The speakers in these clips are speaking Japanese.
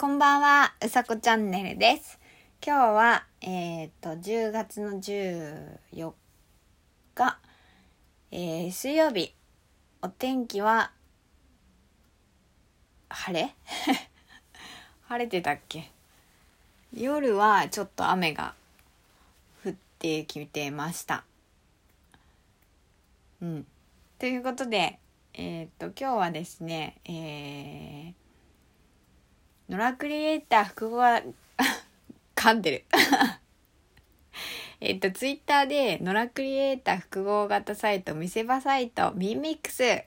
こんばんは、うさこチャンネルです。今日は、えっ、と、10月の14日、えー水曜日、お天気は、晴れ？晴れてたっけ？夜はちょっと雨が降ってきてました。うん。ということで、えっ、と、今日はですね、えー、ノラクリエイター複合が 噛んでる。えっとツイッターでノラクリエイター複合型サイト見せ場サイトミンミックスっ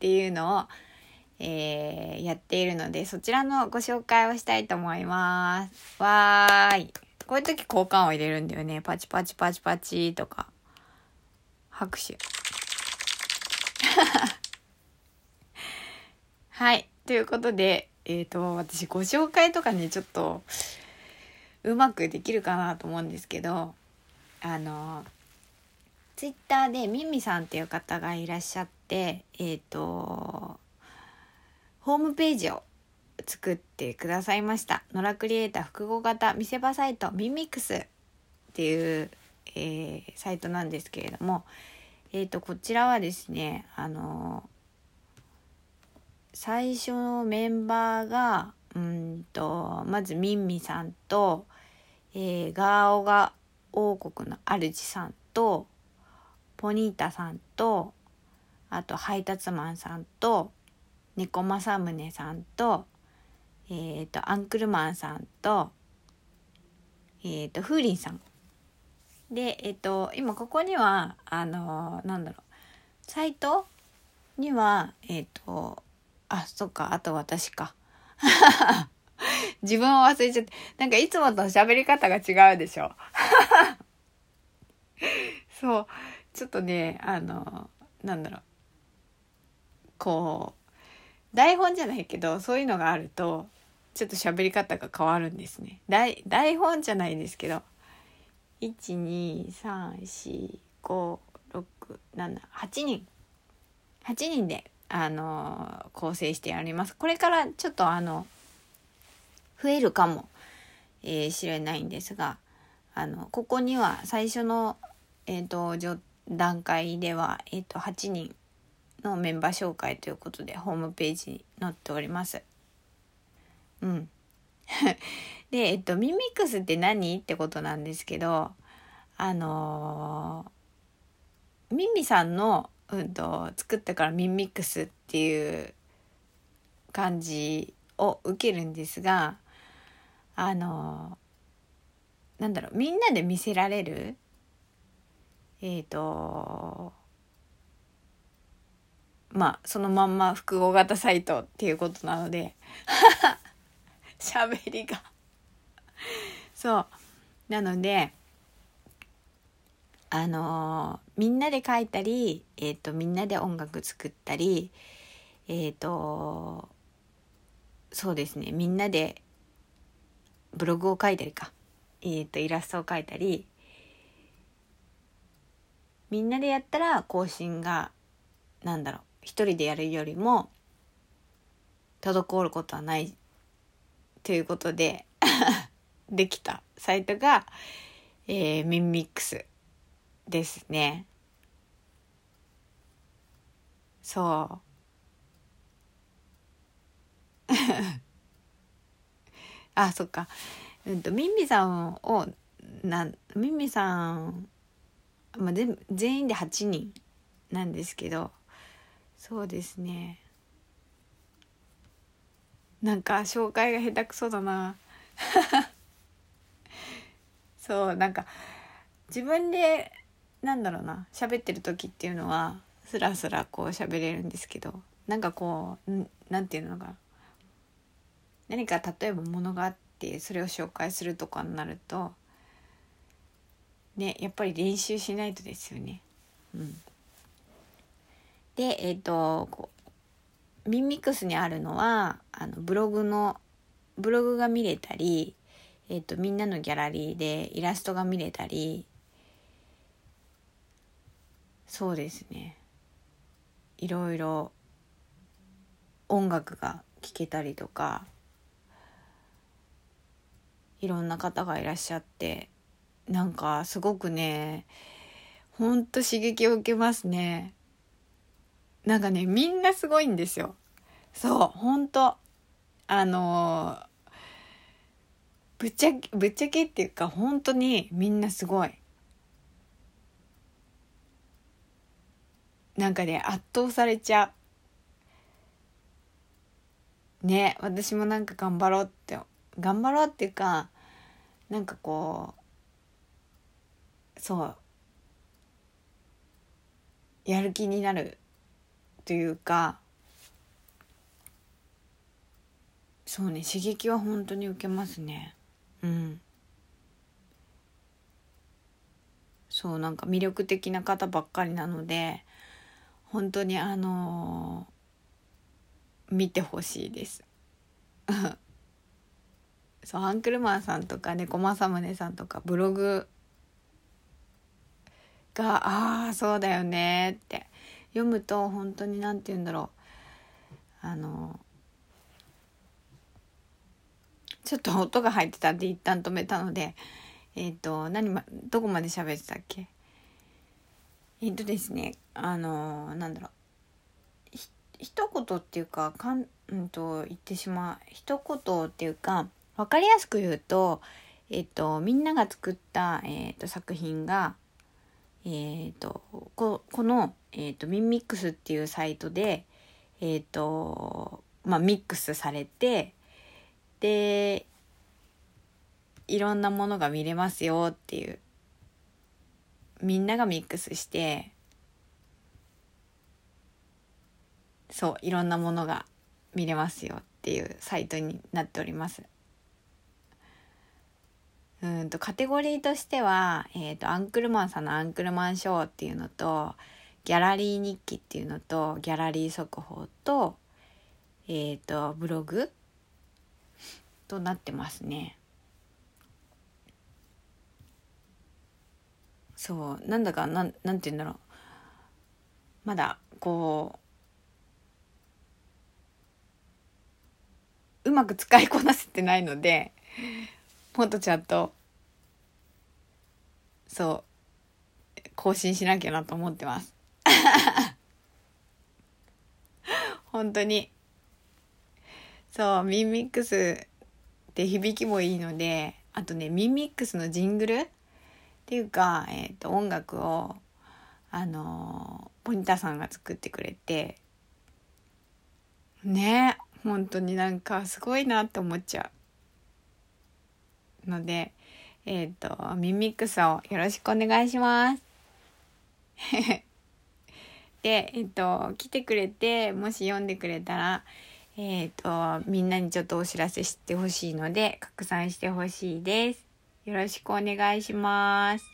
ていうのを、えーやっているのでそちらのご紹介をしたいと思います。わーい。こういう時交換を入れるんだよね。パチパチパチパチとか。拍手。はい。ということで、えっ、と、私ご紹介とかね、ちょっと、うまくできるかなと思うんですけど、あの、ツイッターでミミさんっていう方がいらっしゃって、えっ、と、ホームページを作ってくださいました。ノラクリエイター複合型見せ場サイトミミックスっていう、えーサイトなんですけれども、えっ、と、こちらはですね、あの、最初のメンバーがうんとまずミンミさんと、えーガーオガ王国の主さんとポニータさんとあと配達マンさんと猫正宗さんと,、えー、とアンクルマンさんと,、えー、と風鈴さん。でえっ、と今ここにはあのなんだろうサイトにはえっ、とあ、そっか、あと私か。自分を忘れちゃって。なんかいつもと喋り方が違うでしょ。そう。ちょっとね、あの、なんだろう。こう、台本じゃないけど、そういうのがあると、ちょっと喋り方が変わるんですね。台、台本じゃないんですけど、1、2、3、4、5、6、7、8人。8人であの構成してありますこれからちょっとあの増えるかも、えー、しれないんですがあのここには最初の、えー、と段階では、えー、と8人のメンバー紹介ということでホームページに載っております。うん。で、えっと、ミミックスって何ってことなんですけど、あのーミミさんのうんと作ったからミンミックスっていう感じを受けるんですがあのなんだろうみんなで見せられるえっ、とまあそのまんま複合型サイトっていうことなので 喋りが。そう。なのであのみんなで書いたり、えー、とみんなで音楽作ったりえっ、とそうですねみんなでブログを書いたりか、えー、とイラストを書いたりみんなでやったら更新がなんだろう一人でやるよりも滞ることはないということで できたサイトが、えーミンミックス。ですね。そう。あ、そっか。うんと、ミンミさんを、なん、ミンミさん、まあ、全全員で8人なんですけど、そうですね。なんか、紹介が下手くそだな。そう、なんか、自分でなんだろうな喋ってる時っていうのはスラスラこう喋れるんですけどなんかこうんなんていうのか何か例えばものがあってそれを紹介するとかになるとねやっぱり練習しないとですよね。うん、でえっ、とこうミンミックスにあるのはあのブログのブログが見れたり、えっとみんなのギャラリーでイラストが見れたりそうですね。いろいろ音楽が聴けたりとかいろんな方がいらっしゃってなんかすごくねほんと刺激を受けますね。なんかねみんなすごいんですよ。そうほんとあのぶっちゃけぶっちゃけっていうか本当にみんなすごい。なんかね圧倒されちゃう。ね私もなんか頑張ろうって頑張ろうっていうかなんかこうそうやる気になるというかそうね刺激は本当に受けますね。うん。そうなんか魅力的な方ばっかりなので本当にあのー、見てほしいです。そうアンクルマンさんとか猫正宗さんとかブログがああそうだよねって。読むと本当に何て言うんだろう。あのちょっと音が入ってたんで一旦止めたのでえっ、ー、と何まどこまで喋ってたっけ？えっ、とですねあのなんだろう。一言っていうかかん、うんと、言ってしまう。一言っていうか分かりやすく言うと,、えっ、とみんなが作った、えーと、作品が、えーと、ここの、えー、とミンミックスっていうサイトで、えっとまあ、ミックスされてでいろんなものが見れますよっていうみんながミックスしてそういろんなものが見れますよっていうサイトになっております。うんとカテゴリーとしては、えーと、アンクルマンさんのアンクルマンショーっていうのとギャラリー日記っていうのとギャラリー速報と,、えーとブログとなってますね。そうなんだかなんなんて言うんだろう。まだこううまく使いこなせてないのでもっとちゃんとそう更新しなきゃなと思ってます。本当に。そうミンミックスって響きもいいのであとねミンミックスのジングルていうか、えーと、音楽をあのポニタさんが作ってくれてね本当になんかすごいなって思っちゃうのでえっ、ー、とミミックスをよろしくお願いします でえっ、ー、と来てくれてもし読んでくれたらえっ、ー、と、みんなにちょっとお知らせしてほしいので、拡散してほしいです。よろしくお願いします。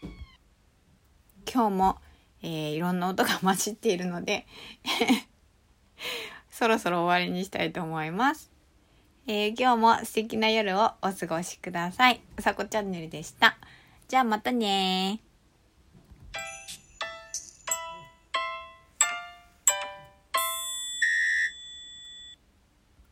今日も、えー、いろんな音が混じっているので そろそろ終わりにしたいと思います。えー、今日も素敵な夜をお過ごしください。うさこチャンネルでした。じゃあまたね